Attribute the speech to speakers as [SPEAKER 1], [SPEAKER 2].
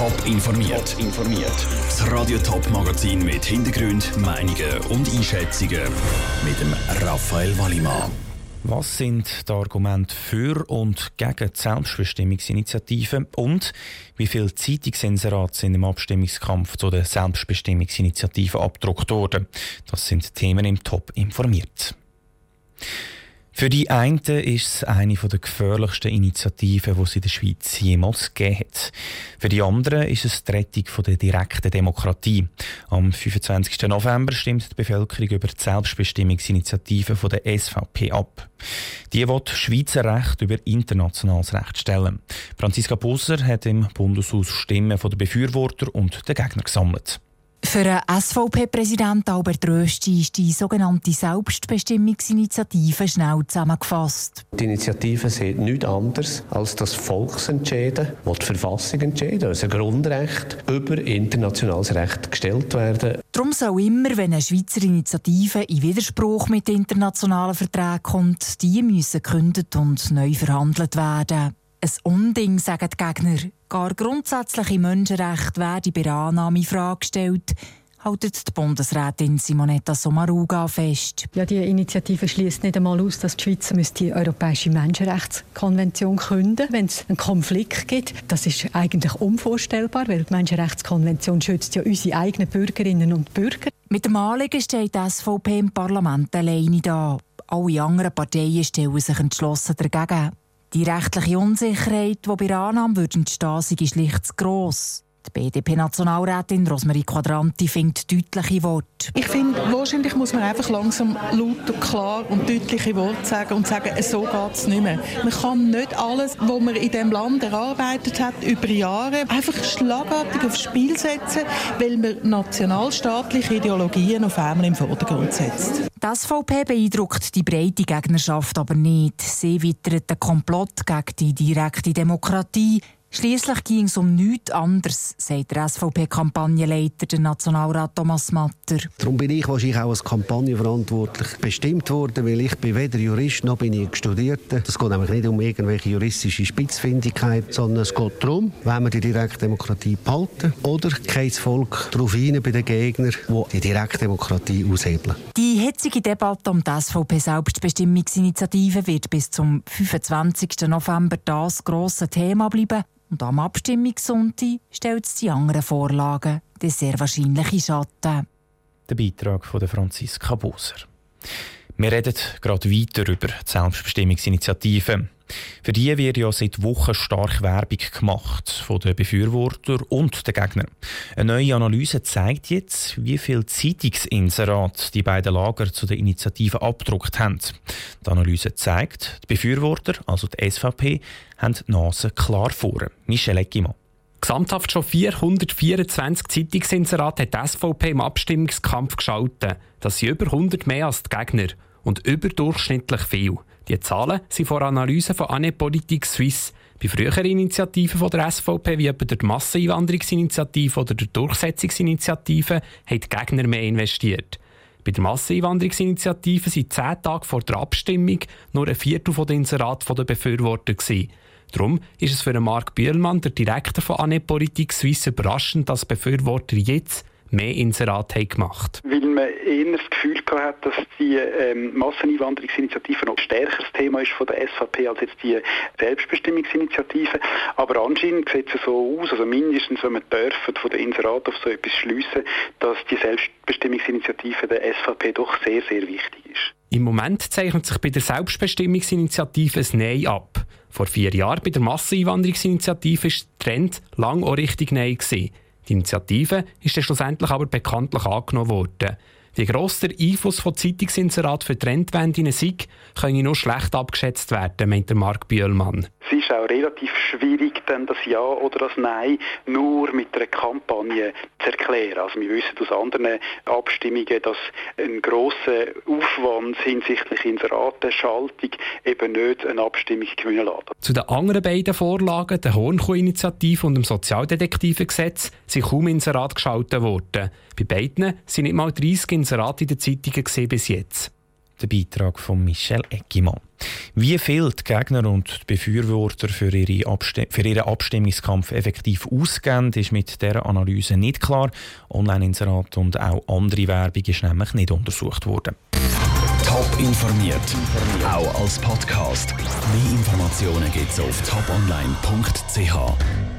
[SPEAKER 1] Top informiert. informiert. Das Radio Top Magazin mit Hintergrund, Meinungen und Einschätzungen mit dem Raphael Wallimann.
[SPEAKER 2] Was sind die Argumente für und gegen die Selbstbestimmungsinitiative und wie viele Zeitungsinserate sind im Abstimmungskampf zu der Selbstbestimmungsinitiative abgedruckt worden? Das sind Themen im Top informiert. Für die einen ist es eine der gefährlichsten Initiativen, die es in der Schweiz jemals gegeben hat. Für die anderen ist es die Rettung der direkten Demokratie. Am 25. November stimmt die Bevölkerung über die Selbstbestimmungsinitiative der SVP ab. Die will Schweizer Recht über internationales Recht stellen. Franziska Busser hat im Bundeshaus Stimmen der Befürworter und der Gegner gesammelt.
[SPEAKER 3] Für den SVP-Präsident Albert Rösti ist die sogenannte Selbstbestimmungsinitiative schnell zusammengefasst.
[SPEAKER 4] Die Initiative sieht nichts anderes als das Volksentscheiden, das die Verfassung entscheidet, also ein Grundrecht über internationales Recht gestellt werden.
[SPEAKER 3] Darum soll immer, wenn eine Schweizer Initiative in Widerspruch mit internationalen Verträgen kommt, die müssen gekündigt und neu verhandelt werden. Ein Unding, sagen die Gegner. Gar grundsätzliche Menschenrechte werden bei der Annahme in Frage gestellt, haltet die Bundesrätin Simonetta Sommaruga fest.
[SPEAKER 5] Ja, die Initiative schließt nicht einmal aus, dass die Schweiz die Europäische Menschenrechtskonvention künden wenn es einen Konflikt gibt. Das ist eigentlich unvorstellbar, weil die Menschenrechtskonvention schützt ja unsere eigenen Bürgerinnen und Bürger.
[SPEAKER 3] Mit dem Anliegen steht die SVP im Parlament alleine da. Alle anderen Parteien stellen sich entschlossen dagegen. Die rechtliche Unsicherheit, die bei Annahme entstehen würde, ist schlicht zu gross. Die BDP-Nationalrätin Rosmarie Quadranti findet deutliche Worte.
[SPEAKER 6] Ich finde, wahrscheinlich muss man einfach langsam laut und klar und deutliche Worte sagen und sagen, so geht es nicht mehr. Man kann nicht alles, was man in diesem Land erarbeitet hat, über Jahre, einfach schlagartig aufs Spiel setzen, weil man nationalstaatliche Ideologien auf einmal im Vordergrund setzt.
[SPEAKER 3] Die SVP beeindruckt die breite Gegnerschaft aber nicht. Sie wittert den Komplott gegen die direkte Demokratie, Schließlich ging es um nichts anderes, sagt der SVP-Kampagnenleiter, der Nationalrat Thomas Matter.
[SPEAKER 7] Darum bin ich wahrscheinlich auch als Kampagnenverantwortlich bestimmt worden, weil ich bin weder Jurist noch bin ich Studierter. Es geht nämlich nicht um irgendwelche juristische Spitzfindigkeit, sondern es geht darum, wenn wir die Direktdemokratie behalten oder das Volk darauf hin bei den Gegnern, die die Direktdemokratie aushebeln.
[SPEAKER 3] Die hitzige Debatte um die SVP-Selbstbestimmungsinitiative wird bis zum 25. November das grosse Thema bleiben. Und am Abstimmungssonntag stellt es die anderen Vorlagen den sehr wahrscheinlichen Schatten.
[SPEAKER 2] Der Beitrag von Franziska Boser. Wir reden gerade weiter über die Selbstbestimmungsinitiative. Für die wird ja seit Wochen stark Werbung gemacht von den Befürwortern und den Gegnern. Eine neue Analyse zeigt jetzt, wie viel Zeitungsinserat die beiden Lager zu der Initiative abgedruckt haben. Die Analyse zeigt, die Befürworter, also die SVP, haben die Nase klar vor. Michel Eckimann.
[SPEAKER 8] Gesamthaft schon 424 Zeitungsinserate hat die SVP im Abstimmungskampf geschaltet. Das sind über 100 mehr als die Gegner und überdurchschnittlich viel. Die Zahlen sind vor Analysen von Anne Politik Suisse. Bei früheren Initiativen von der SVP, wie etwa der Masseneinwanderungsinitiative oder der Durchsetzungsinitiative, haben die Gegner mehr investiert. Bei der Masseneinwanderungsinitiative sind zehn Tage vor der Abstimmung nur ein Viertel der Inserate der Befürworter. Gewesen. Darum ist es für Marc Bühlmann, der Direktor von Anne Politik Suisse, überraschend, dass Befürworter jetzt mehr Inserat haben gemacht
[SPEAKER 9] Weil man eher das Gefühl hat, dass die ähm, Masseneinwanderungsinitiative noch ein stärkeres Thema ist von der SVP als jetzt die Selbstbestimmungsinitiative. Aber anscheinend sieht es so aus, also mindestens wenn man dürfen von der Inserat auf so etwas schliessen, dass die Selbstbestimmungsinitiative der SVP doch sehr, sehr wichtig ist.
[SPEAKER 8] Im Moment zeichnet sich bei der Selbstbestimmungsinitiative ein Nein ab. Vor vier Jahren bei der Masseneinwanderungsinitiative war der Trend lang auch richtig Nein. Gewesen. Die Initiative ist dann schlussendlich aber bekanntlich angenommen worden. Wie gross der Einfluss von Zeitungsinserat für Trendwende sei, könne nur schlecht abgeschätzt werden, meint der Marc Bühlmann.
[SPEAKER 9] Es ist auch relativ schwierig, dann das Ja oder das Nein nur mit einer Kampagne zu erklären. Also wir wissen aus anderen Abstimmungen, dass ein grosser Aufwand hinsichtlich Inseratenschaltung eben nicht eine Abstimmung gewinnen lässt.
[SPEAKER 8] Zu den anderen beiden Vorlagen, der Hornkuh-Initiative und dem Sozialdetektivengesetz, sind kaum Inserate geschaltet worden. Bei beiden sind nicht mal 30 Inserate in den Zeitungen bis jetzt.
[SPEAKER 2] Der Beitrag von Michel Eckimann. Wie viel die Gegner und die Befürworter für, ihre für ihren Abstimmungskampf effektiv ausgeben, ist mit dieser Analyse nicht klar. Online-Inserat und auch andere Werbung ist nämlich nicht untersucht worden.
[SPEAKER 1] Top informiert, auch als Podcast. Mehr Informationen gibt es auf toponline.ch.